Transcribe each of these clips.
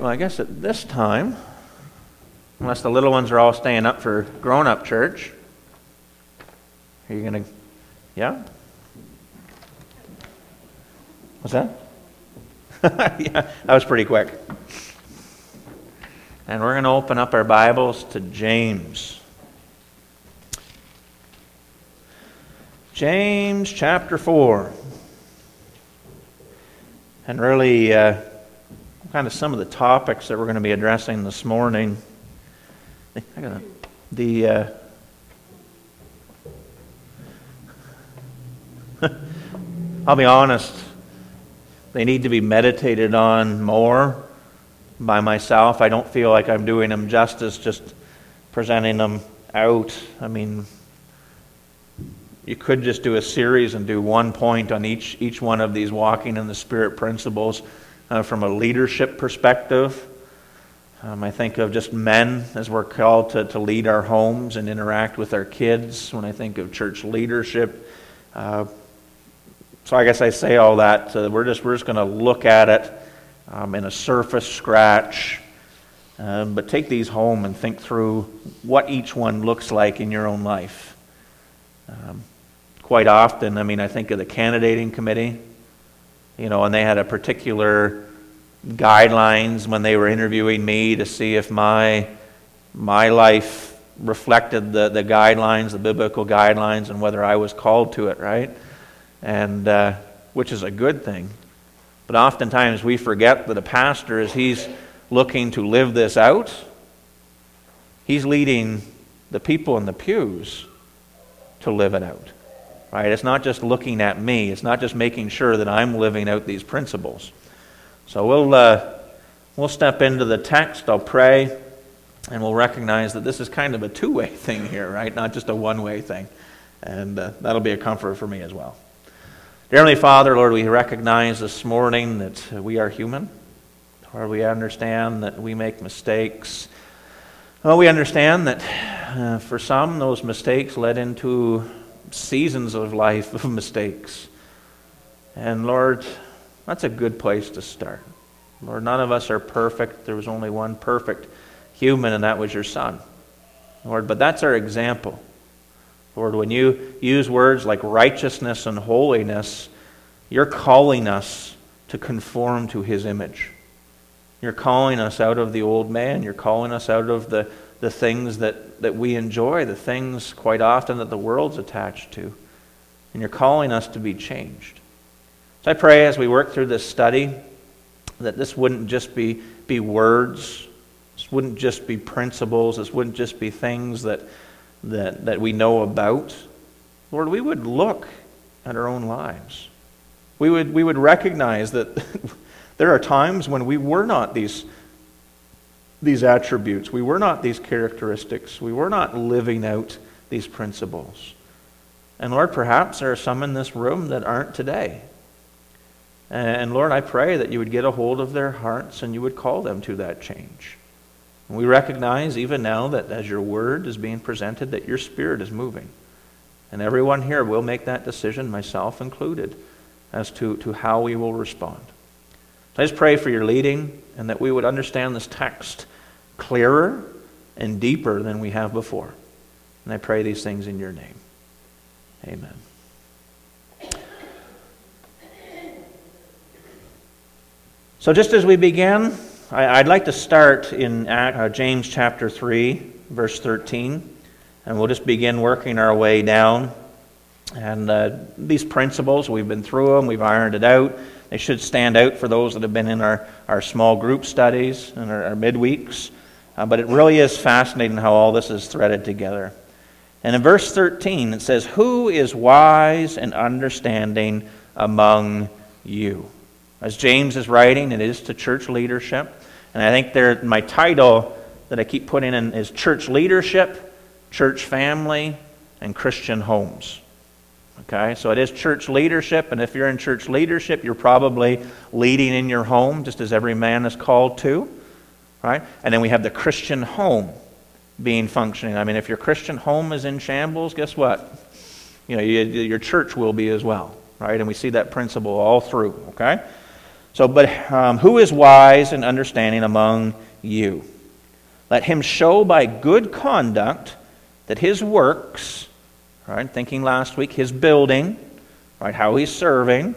Well, I guess at this time, unless the little ones are all staying up for grown up church, are you going to, yeah? What's that? yeah, that was pretty quick. And we're going to open up our Bibles to James. James chapter 4. And really, uh, kind of some of the topics that we're going to be addressing this morning. The uh, I'll be honest, they need to be meditated on more by myself. I don't feel like I'm doing them justice just presenting them out. I mean, you could just do a series and do one point on each, each one of these walking in the Spirit principles uh, from a leadership perspective. Um, I think of just men as we're called to, to lead our homes and interact with our kids. When I think of church leadership, uh, so I guess I say all that. Uh, we're just we're just going to look at it um, in a surface scratch, um, but take these home and think through what each one looks like in your own life. Um, quite often, I mean, I think of the candidating committee you know, and they had a particular guidelines when they were interviewing me to see if my my life reflected the, the guidelines, the biblical guidelines, and whether I was called to it, right? And uh, which is a good thing. But oftentimes we forget that a pastor, as he's looking to live this out, he's leading the people in the pews to live it out. Right? It's not just looking at me. It's not just making sure that I'm living out these principles. So we'll uh, we'll step into the text. I'll pray, and we'll recognize that this is kind of a two-way thing here, right? Not just a one-way thing, and uh, that'll be a comfort for me as well. Dear Heavenly Father, Lord, we recognize this morning that we are human. Lord, we understand that we make mistakes. Well, we understand that uh, for some, those mistakes led into seasons of life of mistakes. And Lord, that's a good place to start. Lord, none of us are perfect. There was only one perfect human, and that was your Son. Lord, but that's our example. Lord, when you use words like righteousness and holiness, you're calling us to conform to his image. You're calling us out of the old man. You're calling us out of the the things that, that we enjoy, the things quite often that the world's attached to. And you're calling us to be changed. So I pray as we work through this study that this wouldn't just be, be words, this wouldn't just be principles, this wouldn't just be things that, that, that we know about. Lord, we would look at our own lives. We would, we would recognize that there are times when we were not these these attributes. We were not these characteristics. We were not living out these principles. And Lord, perhaps there are some in this room that aren't today. And Lord, I pray that you would get a hold of their hearts and you would call them to that change. And we recognize even now that as your word is being presented, that your spirit is moving. And everyone here will make that decision, myself included, as to, to how we will respond. So I just pray for your leading and that we would understand this text clearer and deeper than we have before. And I pray these things in your name. Amen. So, just as we begin, I'd like to start in uh, James chapter 3, verse 13, and we'll just begin working our way down. And uh, these principles, we've been through them, we've ironed it out. They should stand out for those that have been in our, our small group studies and our, our midweeks. Uh, but it really is fascinating how all this is threaded together. And in verse 13, it says, Who is wise and understanding among you? As James is writing, it is to church leadership. And I think there, my title that I keep putting in is Church Leadership, Church Family, and Christian Homes. Okay, so it is church leadership, and if you're in church leadership, you're probably leading in your home, just as every man is called to right? And then we have the Christian home being functioning. I mean, if your Christian home is in shambles, guess what? You know, you, your church will be as well, right? And we see that principle all through, okay? So, but um, who is wise and understanding among you? Let him show by good conduct that his works, right, thinking last week, his building, right, how he's serving,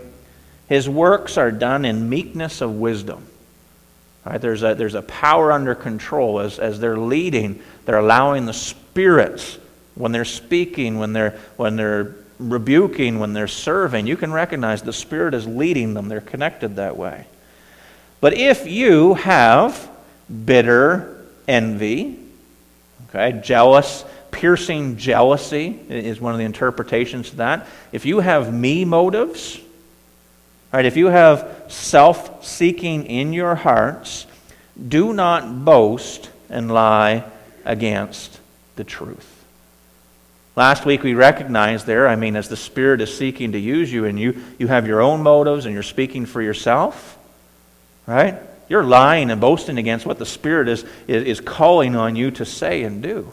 his works are done in meekness of wisdom. Right, there's, a, there's a power under control as, as they're leading, they're allowing the spirits, when they're speaking, when they're, when they're rebuking, when they're serving, you can recognize the Spirit is leading them. They're connected that way. But if you have bitter envy, okay, jealous, piercing jealousy is one of the interpretations of that. If you have me motives, right, if you have self seeking in your hearts, do not boast and lie against the truth. Last week we recognized there, I mean, as the Spirit is seeking to use you and you, you have your own motives and you're speaking for yourself, right? You're lying and boasting against what the Spirit is, is, calling on you to say and do.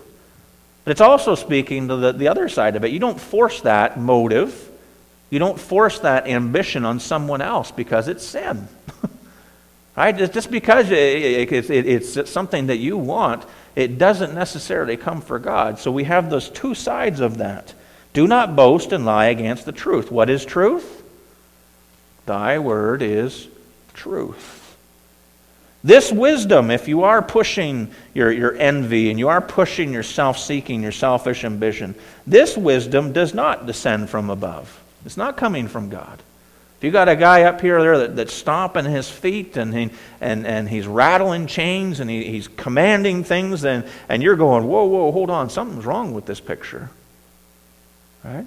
But it's also speaking to the, the other side of it. You don't force that motive, you don't force that ambition on someone else because it's sin. right? Just because it's something that you want it doesn't necessarily come for God. So we have those two sides of that. Do not boast and lie against the truth. What is truth? Thy word is truth. This wisdom, if you are pushing your, your envy and you are pushing your self seeking, your selfish ambition, this wisdom does not descend from above. It's not coming from God. If you got a guy up here there that, that's stomping his feet and, he, and, and he's rattling chains and he, he's commanding things, and, and you're going, whoa, whoa, hold on, something's wrong with this picture. Right?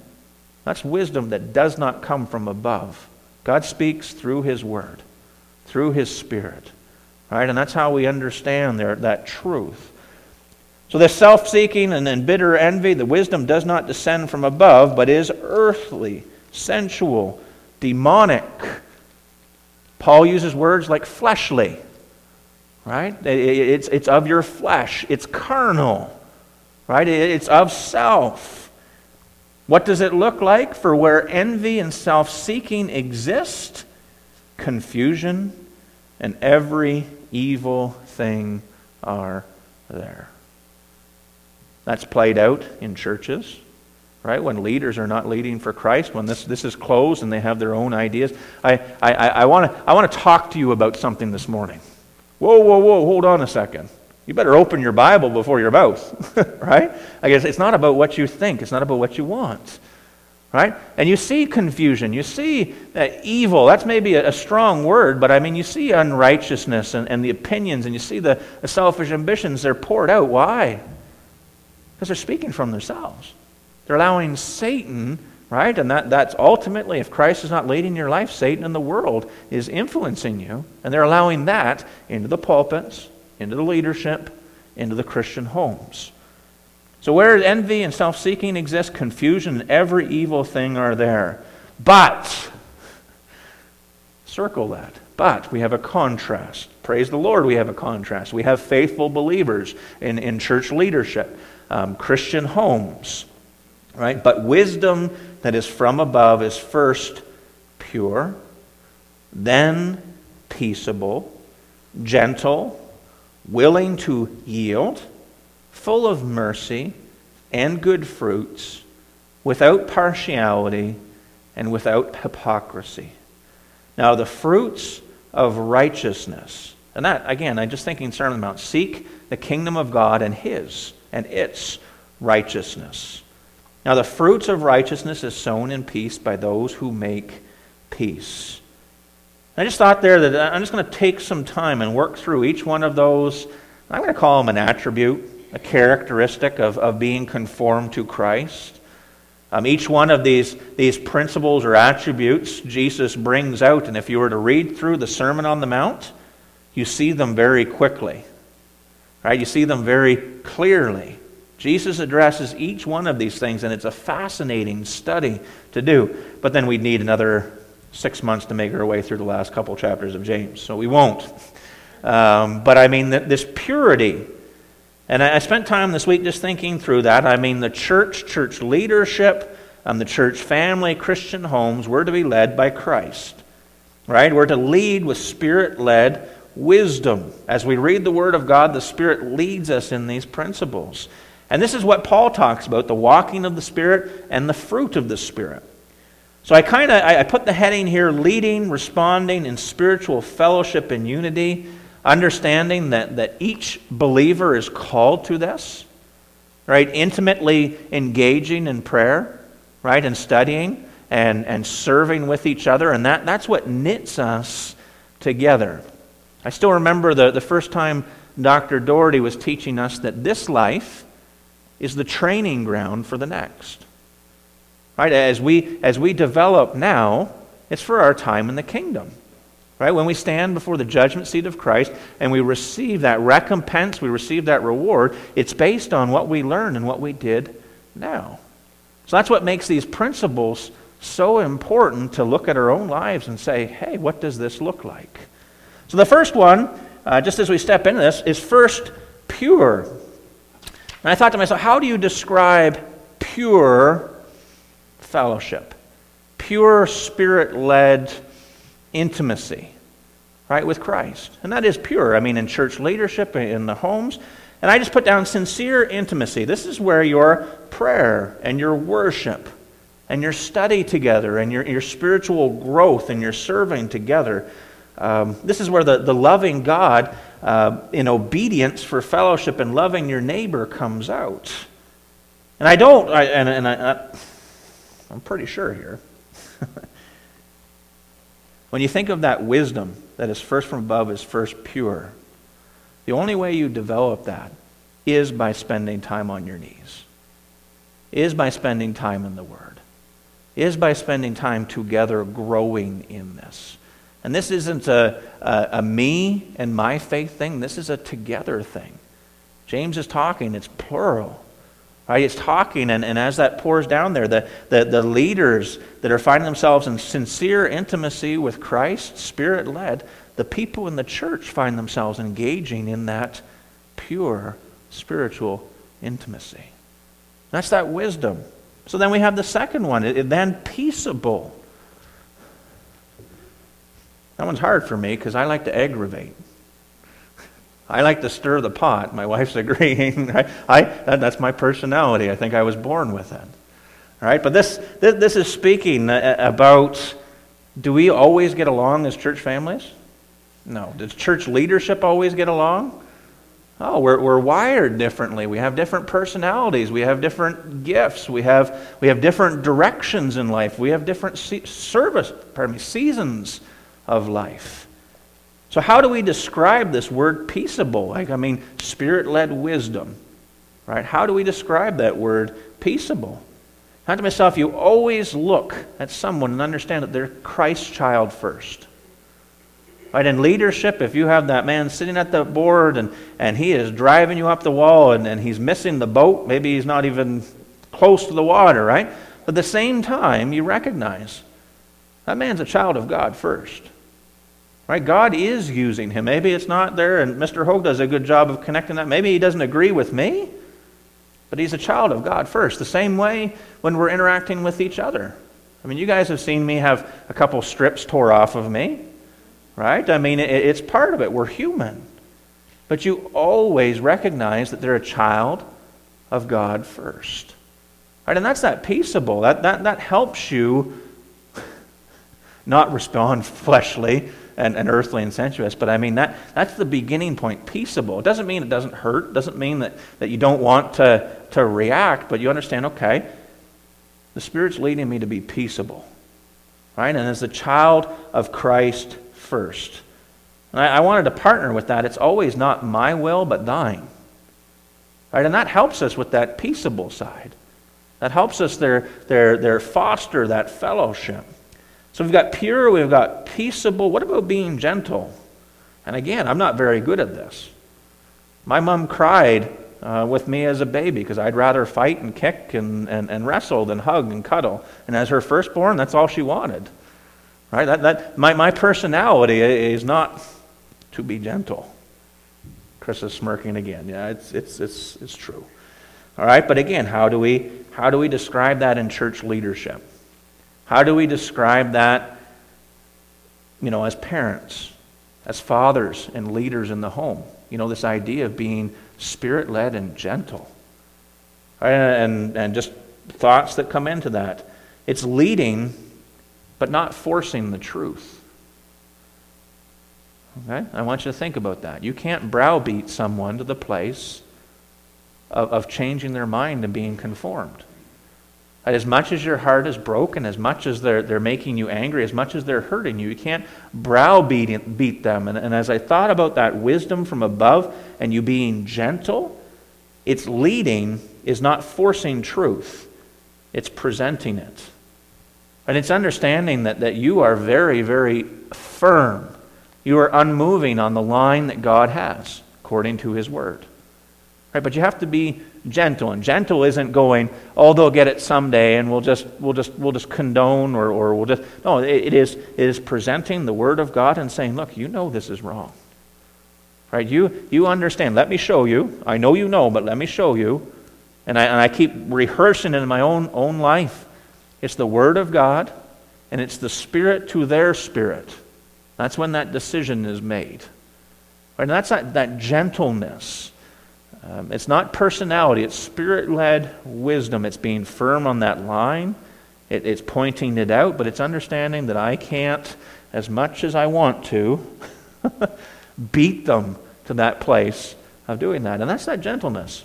That's wisdom that does not come from above. God speaks through his word, through his spirit. Right? And that's how we understand there, that truth. So, this self seeking and then bitter envy, the wisdom does not descend from above, but is earthly, sensual demonic. Paul uses words like fleshly, right? It's, it's of your flesh, it's carnal, right? It's of self. What does it look like? For where envy and self seeking exist, confusion and every evil thing are there. That's played out in churches right? When leaders are not leading for Christ, when this, this is closed and they have their own ideas. I, I, I want to I wanna talk to you about something this morning. Whoa, whoa, whoa, hold on a second. You better open your Bible before your mouth, right? I guess it's not about what you think, it's not about what you want. Right? And you see confusion. You see uh, evil. That's maybe a, a, strong word, but I mean, you see unrighteousness and, and the opinions, and you see the, the selfish ambitions. They're poured out. Why? Because they're speaking from themselves. They're allowing Satan, right? And that, that's ultimately, if Christ is not leading your life, Satan in the world is influencing you. And they're allowing that into the pulpits, into the leadership, into the Christian homes. So where envy and self seeking exist, confusion and every evil thing are there. But, circle that. But we have a contrast. Praise the Lord, we have a contrast. We have faithful believers in, in church leadership, um, Christian homes. Right? But wisdom that is from above is first pure, then peaceable, gentle, willing to yield, full of mercy and good fruits, without partiality and without hypocrisy. Now, the fruits of righteousness, and that, again, I'm just thinking Sermon Mount, seek the kingdom of God and His and its righteousness. Now, the fruits of righteousness is sown in peace by those who make peace. I just thought there that I'm just going to take some time and work through each one of those. I'm going to call them an attribute, a characteristic of, of being conformed to Christ. Um, each one of these, these principles or attributes Jesus brings out, and if you were to read through the Sermon on the Mount, you see them very quickly. Right? You see them very clearly. Jesus addresses each one of these things, and it's a fascinating study to do. But then we'd need another six months to make our way through the last couple chapters of James, so we won't. Um, but I mean, this purity, and I spent time this week just thinking through that. I mean, the church, church leadership, and the church family, Christian homes, were to be led by Christ. right? We're to lead with spirit led wisdom. As we read the Word of God, the Spirit leads us in these principles. And this is what Paul talks about the walking of the Spirit and the fruit of the Spirit. So I kind of I put the heading here leading, responding in spiritual fellowship and unity, understanding that, that each believer is called to this, right? Intimately engaging in prayer, right? And studying and, and serving with each other. And that, that's what knits us together. I still remember the, the first time Dr. Doherty was teaching us that this life is the training ground for the next. Right? As we, as we develop now, it's for our time in the kingdom. Right? When we stand before the judgment seat of Christ and we receive that recompense, we receive that reward, it's based on what we learned and what we did now. So that's what makes these principles so important to look at our own lives and say, hey, what does this look like? So the first one, uh, just as we step into this, is first pure. And I thought to myself, how do you describe pure fellowship? Pure spirit led intimacy, right, with Christ. And that is pure. I mean, in church leadership, in the homes. And I just put down sincere intimacy. This is where your prayer and your worship and your study together and your, your spiritual growth and your serving together um, this is where the, the loving God uh, in obedience for fellowship and loving your neighbor comes out. And I don't, I, and, and I, I'm pretty sure here. when you think of that wisdom that is first from above, is first pure, the only way you develop that is by spending time on your knees, is by spending time in the Word, is by spending time together growing in this. And this isn't a, a, a, me and my faith thing, this is a together thing. James is talking, it's plural. Right? It's talking, and, and as that pours down there, the, the, the leaders that are finding themselves in sincere intimacy with Christ, spirit led, the people in the church find themselves engaging in that pure spiritual intimacy. That's that wisdom. So then we have the second one, it, then peaceable. That one's hard for me because I like to aggravate. I like to stir the pot. My wife's agreeing. I, I that, that's my personality. I think I was born with it. All right, but this, this, this is speaking uh, about do we always get along as church families? No. Does church leadership always get along? Oh, we're, we're wired differently. We have different personalities. We have different gifts. We have, we have different directions in life. We have different se- service, pardon me, seasons of life. So, how do we describe this word peaceable? Like, I mean, spirit led wisdom, right? How do we describe that word peaceable? I to myself, you always look at someone and understand that they're Christ's child first. Right? In leadership, if you have that man sitting at the board and, and he is driving you up the wall and, and he's missing the boat, maybe he's not even close to the water, right? But at the same time, you recognize that man's a child of God first. Right? God is using him. Maybe it's not there, and Mr. Hogue does a good job of connecting that. Maybe he doesn't agree with me, but he's a child of God first. The same way when we're interacting with each other. I mean, you guys have seen me have a couple strips tore off of me, right? I mean, it's part of it. We're human. But you always recognize that they're a child of God first. Right? And that's that peaceable. That, that, that helps you not respond fleshly and, and earthly and sensuous. But I mean, that, that's the beginning point, peaceable. It doesn't mean it doesn't hurt, it doesn't mean that, that you don't want to, to react, but you understand, okay, the Spirit's leading me to be peaceable. Right? And as a child of Christ first. And I, I wanted to partner with that. It's always not my will, but thine. Right? And that helps us with that peaceable side. That helps us there, there, there foster that fellowship. So we've got pure, we've got peaceable. What about being gentle? And again, I'm not very good at this. My mom cried uh, with me as a baby because I'd rather fight and kick and, and, and wrestle than hug and cuddle. And as her firstborn, that's all she wanted. Right? That, that, my, my personality is not to be gentle. Chris is smirking again. Yeah, it's, it's, it's, it's true. All right, but again, how do we, how do we describe that in church leadership? How do we describe that you know, as parents, as fathers and leaders in the home. You know, this idea of being spirit led and gentle. And, and just thoughts that come into that. It's leading, but not forcing the truth. Okay? I want you to think about that. You can't browbeat someone to the place of, of changing their mind and being conformed. As much as your heart is broken, as much as they're, they're making you angry, as much as they're hurting you, you can't browbeat beat them. And, and as I thought about that wisdom from above and you being gentle, it's leading is not forcing truth, it's presenting it. And it's understanding that, that you are very, very firm. You are unmoving on the line that God has, according to His Word. Right? But you have to be gentle. And gentle isn't going, oh, they'll get it someday and we'll just, we'll just, we'll just condone or, or we'll just. No, it, it, is, it is presenting the Word of God and saying, look, you know this is wrong. Right? You, you understand. Let me show you. I know you know, but let me show you. And I, and I keep rehearsing in my own, own life. It's the Word of God and it's the Spirit to their spirit. That's when that decision is made. Right? And that's that, that gentleness um, it's not personality, it's spirit led wisdom. It's being firm on that line, it, it's pointing it out, but it's understanding that I can't, as much as I want to, beat them to that place of doing that. And that's that gentleness.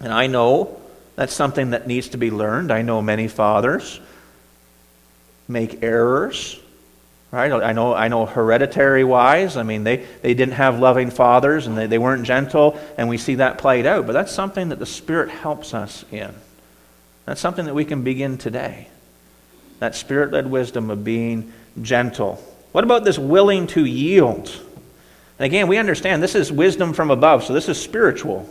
And I know that's something that needs to be learned. I know many fathers make errors Right? I know, I know hereditary wise, I mean, they, they didn't have loving fathers and they, they weren't gentle, and we see that played out. But that's something that the Spirit helps us in. That's something that we can begin today. That spirit led wisdom of being gentle. What about this willing to yield? And again, we understand this is wisdom from above, so this is spiritual.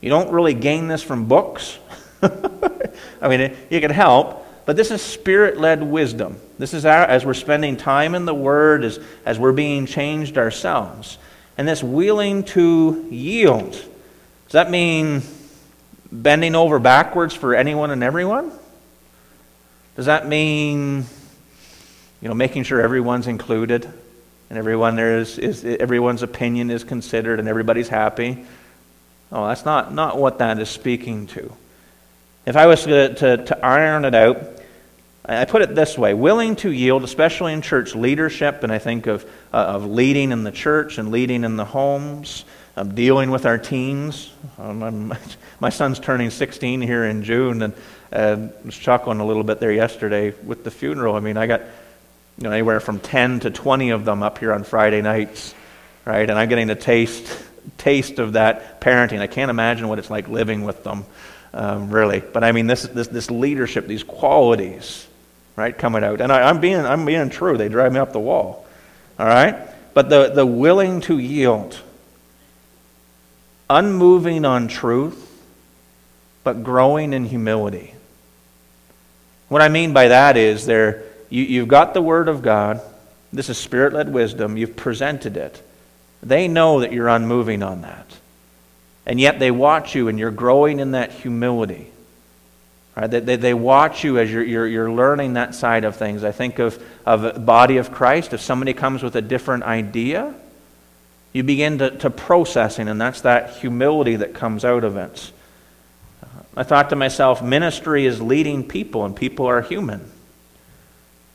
You don't really gain this from books. I mean, it, you can help, but this is spirit led wisdom. This is our, as we're spending time in the Word, as, as we're being changed ourselves. And this willing to yield. Does that mean bending over backwards for anyone and everyone? Does that mean, you know, making sure everyone's included and everyone there is, is everyone's opinion is considered and everybody's happy? Oh, that's not, not what that is speaking to. If I was to, to, to iron it out, I put it this way willing to yield, especially in church leadership, and I think of, uh, of leading in the church and leading in the homes, of dealing with our teens. Um, my son's turning 16 here in June, and uh, was chuckling a little bit there yesterday with the funeral. I mean, I got you know, anywhere from 10 to 20 of them up here on Friday nights, right? And I'm getting a taste, taste of that parenting. I can't imagine what it's like living with them, um, really. But I mean, this, this, this leadership, these qualities right, coming out. And I, am being, I'm being true. They drive me up the wall. All right? But the, the willing to yield, unmoving on truth, but growing in humility. What I mean by that is there, you, you've got the Word of God. This is spirit led wisdom. You've presented it. They know that you're unmoving on that. And yet they watch you and you're growing in that humility. Right? They, they, they, watch you as you're, you're, you're learning that side of things. I think of, of a body of Christ. If somebody comes with a different idea, you begin to, to processing, and that's that humility that comes out of it. I thought to myself, ministry is leading people, and people are human.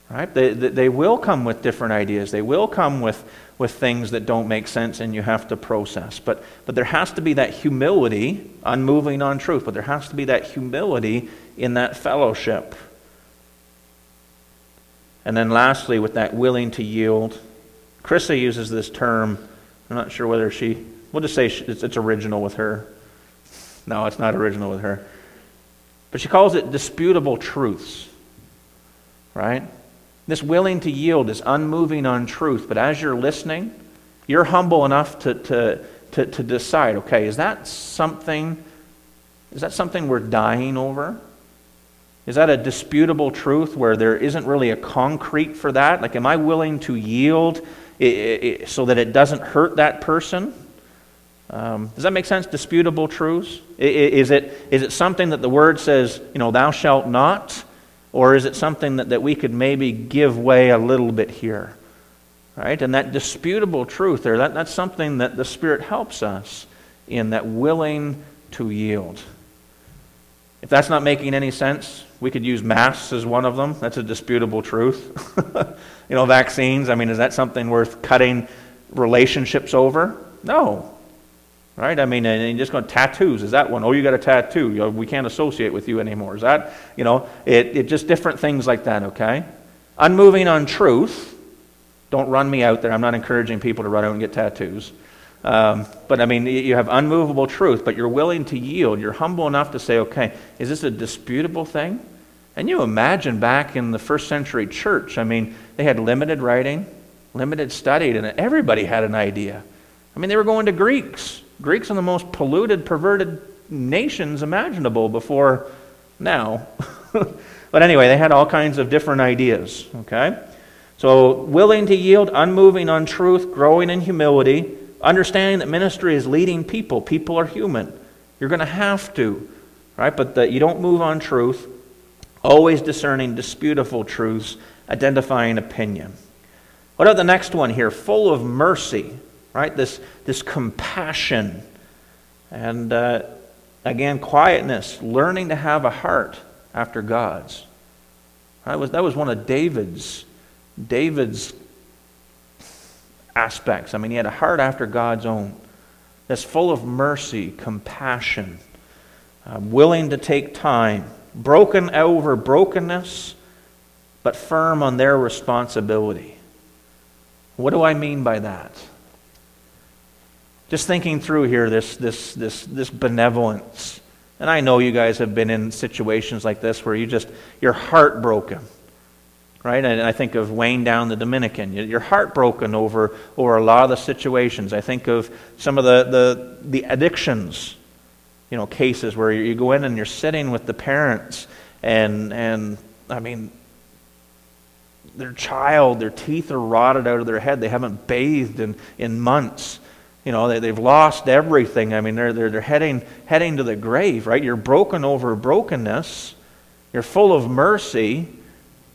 Right? They, they will come with different ideas. They will come with, with things that don't make sense and you have to process. But, but there has to be that humility, unmoving on truth, but there has to be that humility in that fellowship. And then lastly, with that willing to yield, Krista uses this term. I'm not sure whether she, we'll just say it's, it's original with her. No, it's not original with her. But she calls it disputable truths, right? This willing to yield is unmoving on truth, but as you're listening, you're humble enough to, to, to, to decide okay, is that something? Is that something we're dying over? Is that a disputable truth where there isn't really a concrete for that? Like, am I willing to yield so that it doesn't hurt that person? Um, does that make sense? Disputable truths? Is it, is it something that the word says, you know, thou shalt not? Or is it something that, that we could maybe give way a little bit here? Right? And that disputable truth there, that, that's something that the Spirit helps us in, that willing to yield. If that's not making any sense, we could use masks as one of them. That's a disputable truth. you know, vaccines, I mean, is that something worth cutting relationships over? No. Right? I mean, and just going tattoos. Is that one? Oh, you got a tattoo. You know, we can't associate with you anymore. Is that, you know, it, it just different things like that, okay? Unmoving on truth. Don't run me out there. I'm not encouraging people to run out and get tattoos. Um, but I mean, you have unmovable truth, but you're willing to yield. You're humble enough to say, okay, is this a disputable thing? And you imagine back in the first century church, I mean, they had limited writing, limited study, and everybody had an idea. I mean, they were going to Greeks. Greeks are the most polluted, perverted nations imaginable before now. but anyway, they had all kinds of different ideas, okay? So, willing to yield, unmoving on truth, growing in humility, understanding that ministry is leading people. People are human. You're going to have to, right? But that you don't move on truth, always discerning disputable truths, identifying opinion. What about the next one here? Full of mercy, right? This, this compassion. And uh, again, quietness, learning to have a heart after God's. That was, that was one of David's, David's aspects. I mean, he had a heart after God's own that's full of mercy, compassion, uh, willing to take time, broken over brokenness, but firm on their responsibility. What do I mean by that? Just thinking through here this, this, this, this benevolence. And I know you guys have been in situations like this where you just, you're heartbroken right? And I think of Wayne down the Dominican. You're heartbroken over, over a lot of the situations. I think of some of the, the, the addictions, you know, cases where you go in and you're sitting with the parents and, and I mean, their child, their teeth are rotted out of their head. They haven't bathed in, in months. You know, they, they've lost everything. I mean, they're, they're, they're heading, heading to the grave, right? You're broken over brokenness. You're full of mercy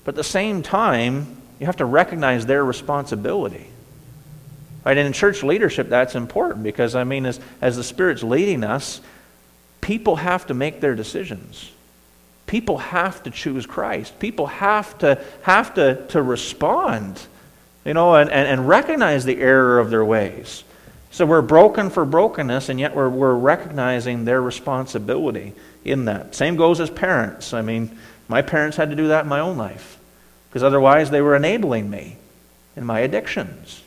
but at the same time, you have to recognize their responsibility. Right? And in church leadership, that's important because, I mean, as, as the Spirit's leading us, people have to make their decisions. People have to choose Christ. People have to, have to, to respond, you know, and, and, and recognize the error of their ways. So we're broken for brokenness, and yet we're, we're recognizing their responsibility in that. Same goes as parents. I mean, my parents had to do that in my own life because otherwise they were enabling me in my addictions.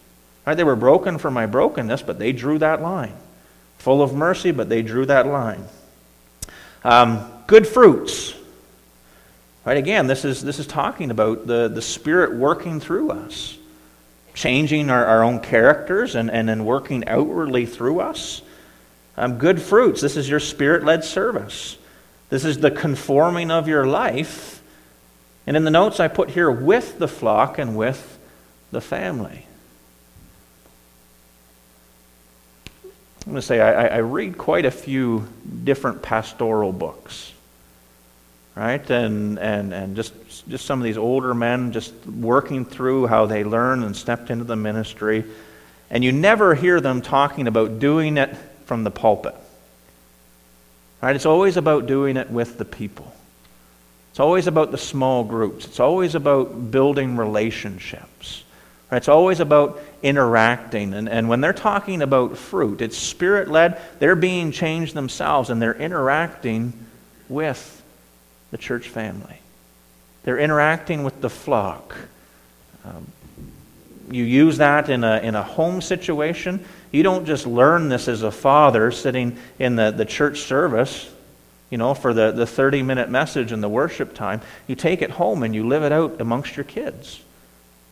Right? They were broken for my brokenness, but they drew that line. Full of mercy, but they drew that line. Um, good fruits. Right? Again, this is, this is talking about the, the Spirit working through us, changing our, our own characters and, and then working outwardly through us. Um, good fruits. This is your Spirit led service. This is the conforming of your life. And in the notes, I put here with the flock and with the family. I'm going to say I, I read quite a few different pastoral books, right? And, and, and just, just some of these older men just working through how they learned and stepped into the ministry. And you never hear them talking about doing it from the pulpit. Right? It's always about doing it with the people. It's always about the small groups. It's always about building relationships. Right? It's always about interacting. And, and when they're talking about fruit, it's spirit led. They're being changed themselves and they're interacting with the church family. They're interacting with the flock. Um, you use that in a, in a home situation. You don't just learn this as a father sitting in the, the church service, you know, for the, the 30 minute message and the worship time. You take it home and you live it out amongst your kids.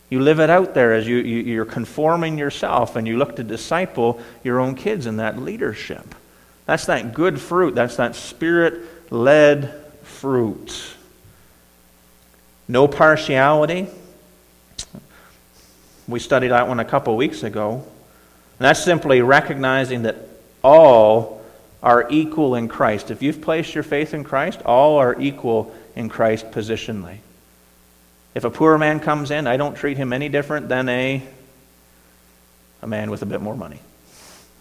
You live it out there as you, you, you're conforming yourself and you look to disciple your own kids in that leadership. That's that good fruit. That's that spirit led fruit. No partiality. We studied that one a couple weeks ago. And that's simply recognizing that all are equal in Christ. If you've placed your faith in Christ, all are equal in Christ positionally. If a poor man comes in, I don't treat him any different than a a man with a bit more money.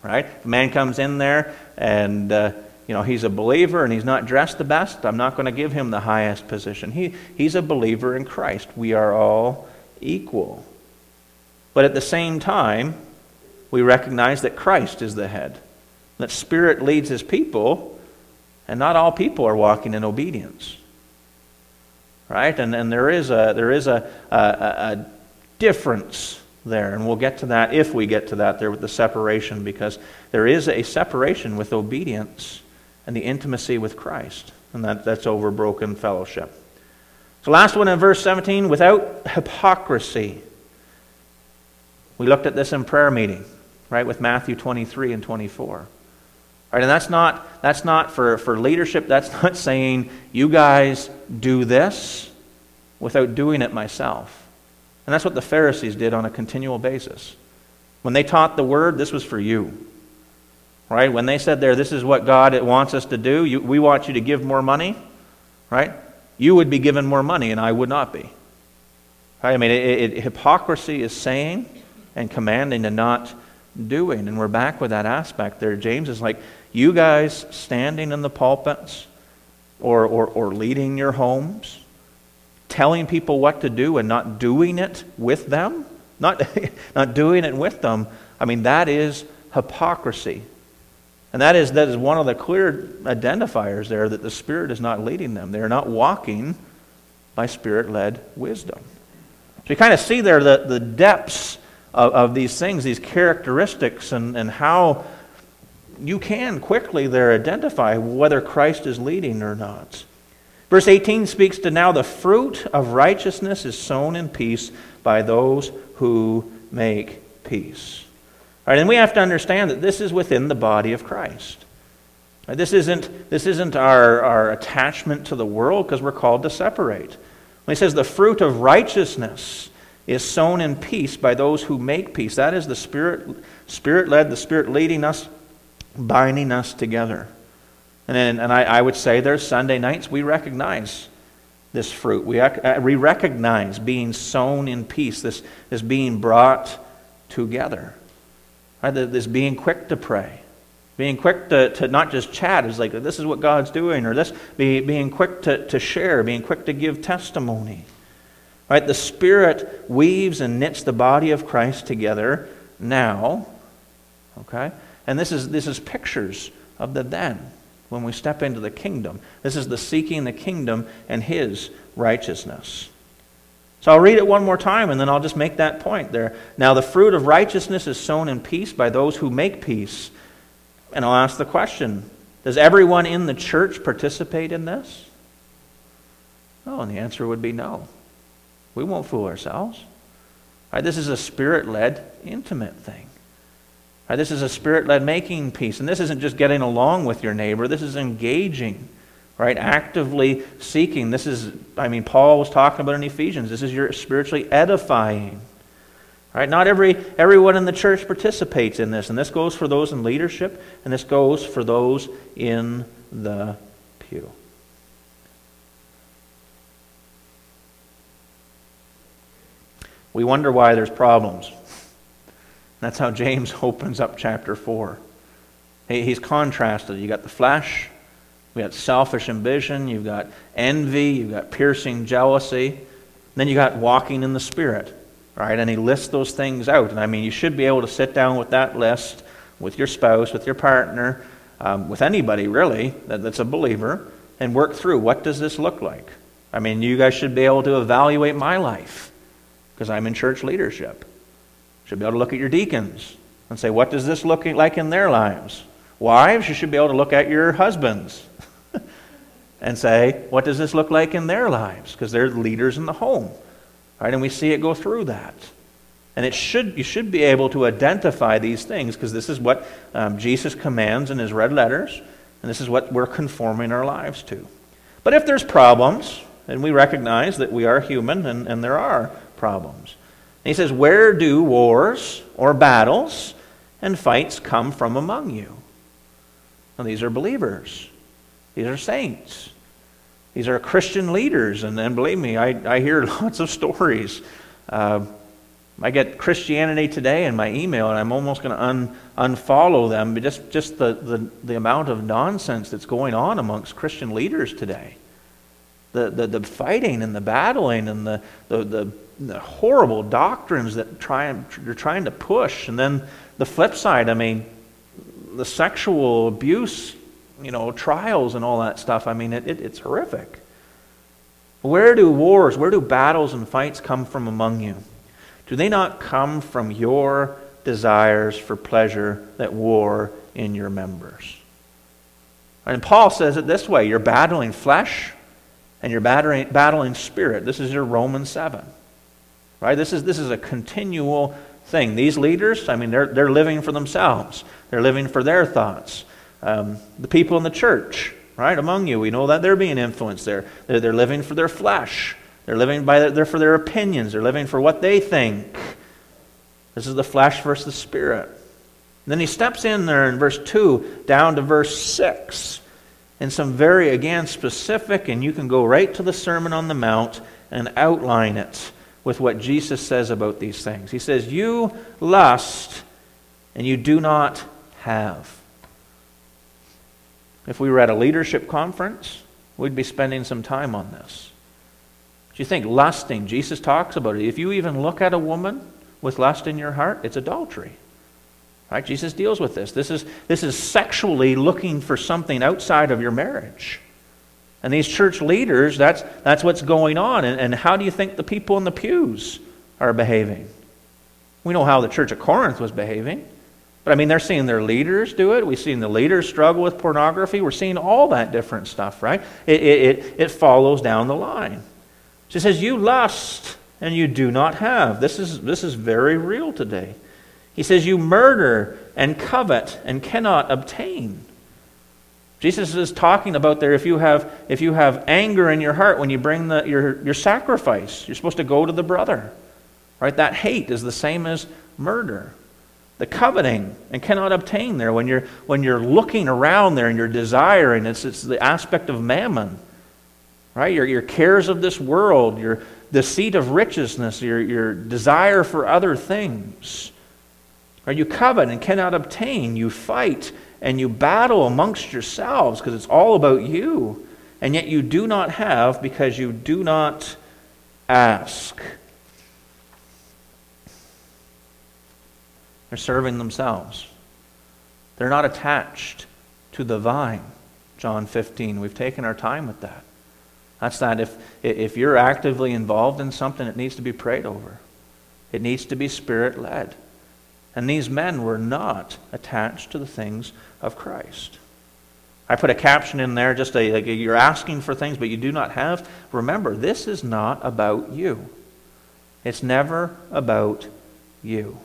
Right? If a man comes in there and uh, you know he's a believer and he's not dressed the best, I'm not going to give him the highest position. He, he's a believer in Christ. We are all equal. But at the same time, we recognize that Christ is the head, that Spirit leads his people, and not all people are walking in obedience. Right? And, and there is a, there is a, a, a difference there. And we'll get to that if we get to that there with the separation, because there is a separation with obedience and the intimacy with Christ. And that, that's over broken fellowship. So, last one in verse 17 without hypocrisy. We looked at this in prayer meeting, right, with Matthew 23 and 24. Right, and that's not, that's not for, for leadership, that's not saying, you guys do this without doing it myself. And that's what the Pharisees did on a continual basis. When they taught the word, this was for you. Right? When they said there, this is what God wants us to do, you, we want you to give more money, right? You would be given more money, and I would not be. Right? I mean, it, it, hypocrisy is saying and commanding and not doing. And we're back with that aspect there. James is like, you guys standing in the pulpits or, or, or leading your homes, telling people what to do and not doing it with them, not, not doing it with them, I mean, that is hypocrisy. And that is, that is one of the clear identifiers there that the Spirit is not leading them. They are not walking by Spirit led wisdom. So you kind of see there the, the depths of, of these things, these characteristics, and, and how you can quickly there identify whether Christ is leading or not. Verse 18 speaks to now the fruit of righteousness is sown in peace by those who make peace. And we have to understand that this is within the body of Christ. Right, this isn't, this isn't our, our attachment to the world because we're called to separate. When he says the fruit of righteousness is sown in peace by those who make peace, that is the Spirit, Spirit led, the Spirit leading us, binding us together. And, then, and I, I would say there's Sunday nights we recognize this fruit. We, uh, we recognize being sown in peace, this, this being brought together. Right? This being quick to pray. Being quick to, to not just chat, is like, this is what God's doing, or this be, being quick to, to share, being quick to give testimony. Right? The Spirit weaves and knits the body of Christ together now. Okay? And this is, this is pictures of the then when we step into the kingdom. This is the seeking the kingdom and his righteousness. So I'll read it one more time and then I'll just make that point there. Now, the fruit of righteousness is sown in peace by those who make peace. And I'll ask the question Does everyone in the church participate in this? No, and the answer would be no. We won't fool ourselves. Right, this is a spirit led, intimate thing. Right, this is a spirit led making peace. And this isn't just getting along with your neighbor, this is engaging, right? Actively seeking. This is, I mean, Paul was talking about in Ephesians. This is your spiritually edifying. Right? Not every, everyone in the church participates in this. And this goes for those in leadership, and this goes for those in the pew. We wonder why there's problems. That's how James opens up chapter 4. He's contrasted. You got the flesh, you got selfish ambition, you've got envy, you've got piercing jealousy, then you got walking in the Spirit. Right? And he lists those things out. And I mean, you should be able to sit down with that list with your spouse, with your partner, um, with anybody really that, that's a believer, and work through what does this look like. I mean, you guys should be able to evaluate my life because I'm in church leadership should be able to look at your deacons and say, what does this look like in their lives? Wives, you should be able to look at your husbands and say, what does this look like in their lives? Because they're leaders in the home. Right? And we see it go through that. And it should, you should be able to identify these things because this is what um, Jesus commands in his red letters, and this is what we're conforming our lives to. But if there's problems, and we recognize that we are human and, and there are problems, he says, Where do wars or battles and fights come from among you? Now, these are believers, these are saints, these are Christian leaders. And, and believe me, I, I hear lots of stories. Uh, I get Christianity Today in my email, and I'm almost going to un, unfollow them. But just just the, the, the amount of nonsense that's going on amongst Christian leaders today. The, the, the fighting and the battling and the, the, the, the horrible doctrines that try, they're trying to push. And then the flip side, I mean, the sexual abuse, you know, trials and all that stuff, I mean, it, it, it's horrific. Where do wars, where do battles and fights come from among you? Do they not come from your desires for pleasure that war in your members? And Paul says it this way you're battling flesh and you're battling, battling spirit. This is your Romans 7. Right? This is, this is a continual thing. These leaders, I mean, they're, they're living for themselves, they're living for their thoughts. Um, the people in the church, right, among you, we know that they're being influenced there. They're, they're living for their flesh. They're living by their, they're for their opinions. They're living for what they think. This is the flesh versus the spirit. And then he steps in there in verse 2 down to verse 6 in some very, again, specific, and you can go right to the Sermon on the Mount and outline it with what Jesus says about these things. He says, You lust and you do not have. If we were at a leadership conference, we'd be spending some time on this. Do you think lusting, Jesus talks about it. If you even look at a woman with lust in your heart, it's adultery. Right? Jesus deals with this. This is, this is sexually looking for something outside of your marriage. And these church leaders, that's, that's what's going on. And, and how do you think the people in the pews are behaving? We know how the church of Corinth was behaving. But I mean, they're seeing their leaders do it. We've seen the leaders struggle with pornography. We're seeing all that different stuff, right? It, it, it follows down the line. She says, You lust and you do not have. This is, this is very real today. He says, You murder and covet and cannot obtain. Jesus is talking about there if you have, if you have anger in your heart when you bring the, your, your sacrifice, you're supposed to go to the brother. Right? That hate is the same as murder. The coveting and cannot obtain there when you're, when you're looking around there and you're desiring, it's, it's the aspect of mammon right? Your, your cares of this world, your deceit of richness, your, your desire for other things. Right? You covet and cannot obtain. You fight and you battle amongst yourselves because it's all about you. And yet you do not have because you do not ask. They're serving themselves. They're not attached to the vine. John 15. We've taken our time with that. That's that if, if you're actively involved in something, it needs to be prayed over. It needs to be spirit led. And these men were not attached to the things of Christ. I put a caption in there just a, like you're asking for things, but you do not have. Remember, this is not about you. It's never about you.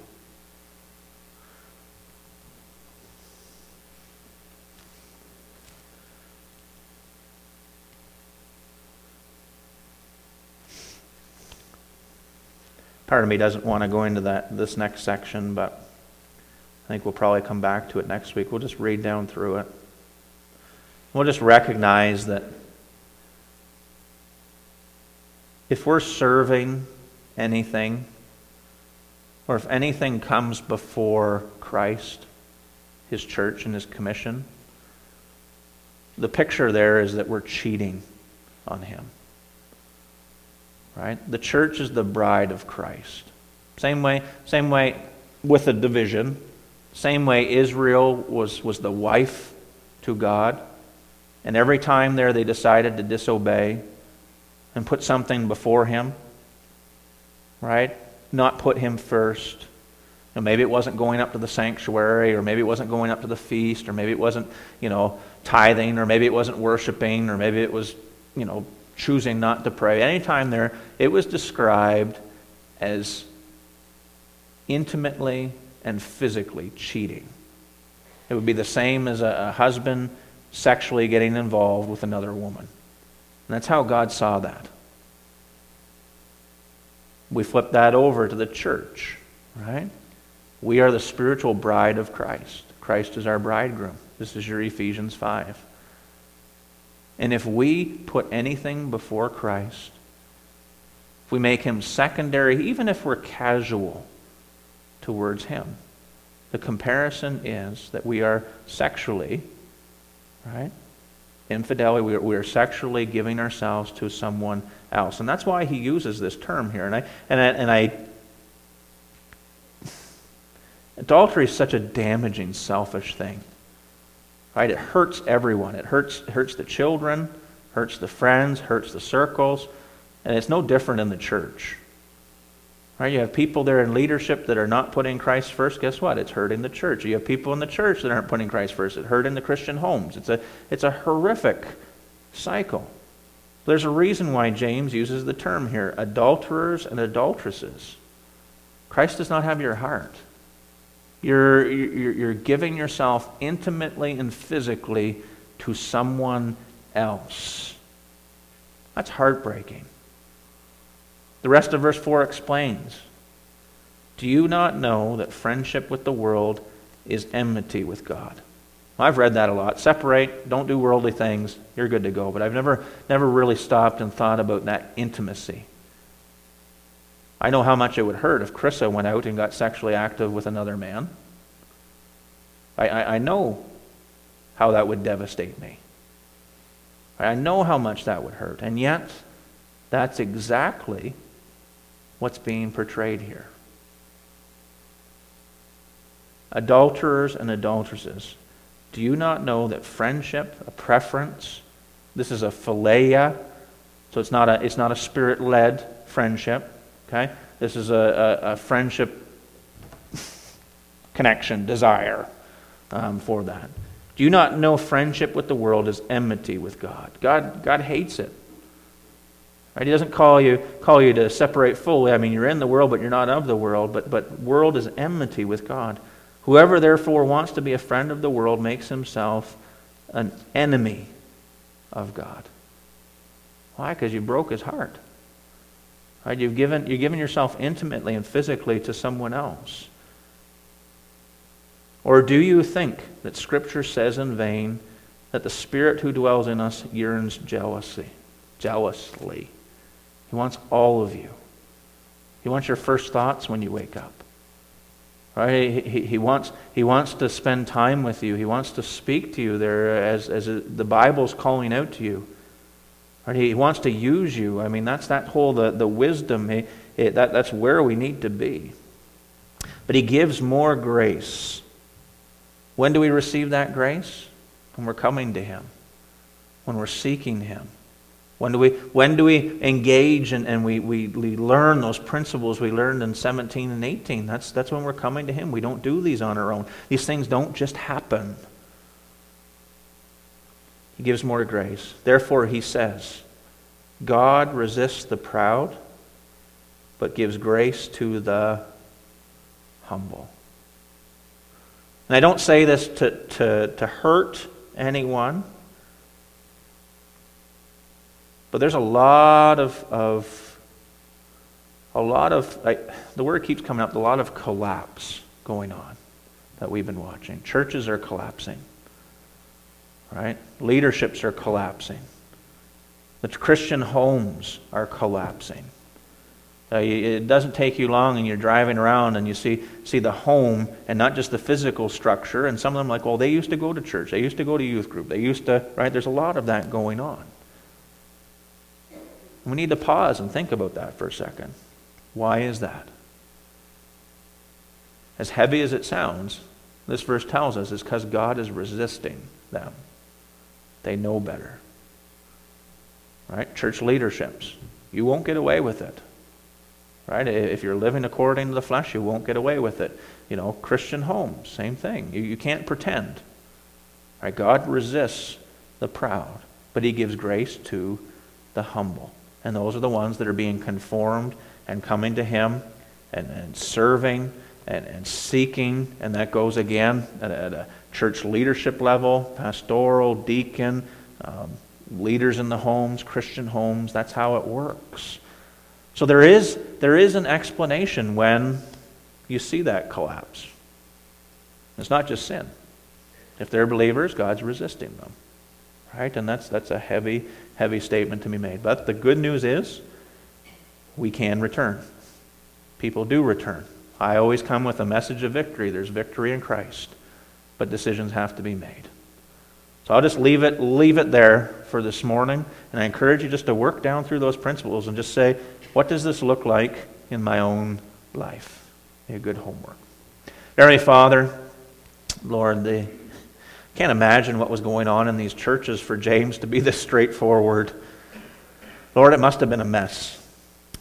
Part of me doesn't want to go into that this next section, but I think we'll probably come back to it next week. We'll just read down through it. We'll just recognize that if we're serving anything, or if anything comes before Christ, His church, and His commission, the picture there is that we're cheating on Him. Right? The church is the bride of Christ. Same way, same way with a division. Same way Israel was, was the wife to God. And every time there they decided to disobey and put something before him. Right? Not put him first. You know, maybe it wasn't going up to the sanctuary, or maybe it wasn't going up to the feast, or maybe it wasn't, you know, tithing, or maybe it wasn't worshiping, or maybe it was, you know, choosing not to pray. Anytime there, it was described as intimately and physically cheating. It would be the same as a, a husband sexually getting involved with another woman. And that's how God saw that. We flip that over to the church, right? We are the spiritual bride of Christ. Christ is our bridegroom. This is your Ephesians 5. And if we put anything before Christ, if we make him secondary, even if we're casual towards him, the comparison is that we are sexually, right? Infidelity, we are, we are sexually giving ourselves to someone else. And that's why he uses this term here. And I, and I, and I adultery is such a damaging, selfish thing. Right? It hurts everyone. It hurts, hurts the children, hurts the friends, hurts the circles. And it's no different in the church. Right? You have people there in leadership that are not putting Christ first. Guess what? It's hurting the church. You have people in the church that aren't putting Christ first. It's hurting the Christian homes. It's a, it's a horrific cycle. There's a reason why James uses the term here adulterers and adulteresses. Christ does not have your heart. You're, you're, you're giving yourself intimately and physically to someone else. That's heartbreaking. The rest of verse 4 explains Do you not know that friendship with the world is enmity with God? I've read that a lot. Separate, don't do worldly things, you're good to go. But I've never, never really stopped and thought about that intimacy. I know how much it would hurt if Chrissa went out and got sexually active with another man. I, I, I know how that would devastate me. I know how much that would hurt. And yet, that's exactly what's being portrayed here. Adulterers and adulteresses, do you not know that friendship, a preference, this is a philia, so it's not a, it's not a spirit led friendship, okay? This is a, a, a friendship connection, desire um, for that. Do you not know friendship with the world is enmity with God? God, God hates it. Right? He doesn't call you, call you to separate fully. I mean, you're in the world, but you're not of the world. But, but world is enmity with God. Whoever, therefore, wants to be a friend of the world makes himself an enemy of God. Why? Because you broke his heart. Right? You've given, you've given yourself intimately and physically to someone else. Or do you think that Scripture says in vain that the Spirit who dwells in us yearns jealousy, jealously? He wants all of you. He wants your first thoughts when you wake up. Right? He, he, he, wants, he wants to spend time with you. He wants to speak to you there as, as the Bible's calling out to you. He wants to use you. I mean, that's that whole, the, the wisdom, it, that, that's where we need to be. But he gives more grace. When do we receive that grace? When we're coming to him, when we're seeking him. When do we, when do we engage and, and we, we, we learn those principles we learned in 17 and 18? That's, that's when we're coming to Him. We don't do these on our own. These things don't just happen. He gives more grace. Therefore, He says, God resists the proud, but gives grace to the humble. And I don't say this to, to, to hurt anyone. But there's a lot of, of a lot of, I, the word keeps coming up, a lot of collapse going on that we've been watching. Churches are collapsing, right? Leaderships are collapsing. The Christian homes are collapsing. Uh, it doesn't take you long, and you're driving around and you see, see the home and not just the physical structure. And some of them, like, well, they used to go to church, they used to go to youth group, they used to, right? There's a lot of that going on. We need to pause and think about that for a second. Why is that? As heavy as it sounds, this verse tells us is because God is resisting them. They know better. Right? Church leaderships. You won't get away with it. Right? If you're living according to the flesh, you won't get away with it. You know, Christian homes, same thing. You, you can't pretend. Right? God resists the proud, but he gives grace to the humble. And those are the ones that are being conformed and coming to Him and, and serving and, and seeking. And that goes again at, at a church leadership level, pastoral, deacon, um, leaders in the homes, Christian homes. That's how it works. So there is, there is an explanation when you see that collapse. It's not just sin. If they're believers, God's resisting them. Right? And that's, that's a heavy, heavy statement to be made. But the good news is we can return. People do return. I always come with a message of victory. There's victory in Christ, but decisions have to be made. So I'll just leave it, leave it there for this morning, and I encourage you just to work down through those principles and just say, what does this look like in my own life? A good homework. Very Father, Lord, the can't imagine what was going on in these churches for James to be this straightforward. Lord, it must have been a mess.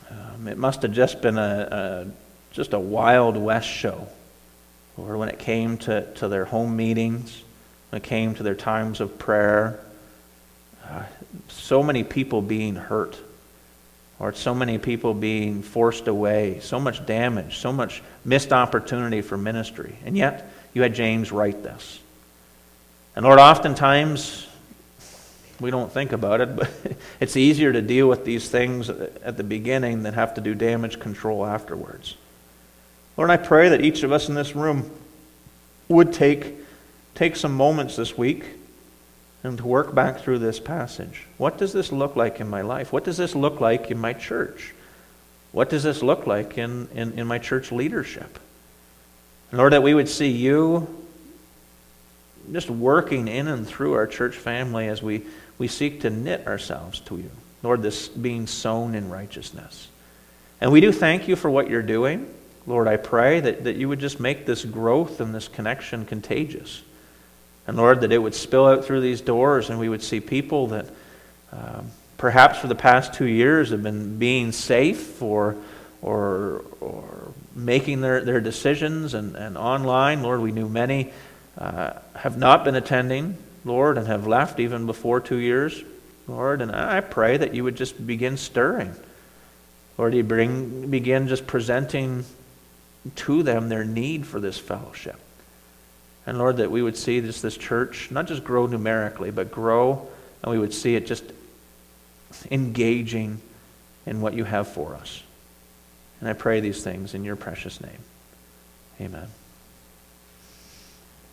Um, it must have just been a, a, just a wild west show. Lord, when it came to, to their home meetings, when it came to their times of prayer, uh, so many people being hurt, or so many people being forced away, so much damage, so much missed opportunity for ministry. And yet, you had James write this. And Lord, oftentimes we don't think about it, but it's easier to deal with these things at the beginning than have to do damage control afterwards. Lord, I pray that each of us in this room would take, take some moments this week and to work back through this passage. What does this look like in my life? What does this look like in my church? What does this look like in, in, in my church leadership? Lord, that we would see you just working in and through our church family as we, we seek to knit ourselves to you. Lord, this being sown in righteousness. And we do thank you for what you're doing. Lord, I pray that, that you would just make this growth and this connection contagious. And Lord, that it would spill out through these doors and we would see people that um, perhaps for the past two years have been being safe or, or, or making their, their decisions and, and online. Lord, we knew many uh, have not been attending, Lord, and have left even before two years, Lord. And I pray that you would just begin stirring. Lord, you bring, begin just presenting to them their need for this fellowship. And Lord, that we would see this, this church not just grow numerically, but grow, and we would see it just engaging in what you have for us. And I pray these things in your precious name. Amen.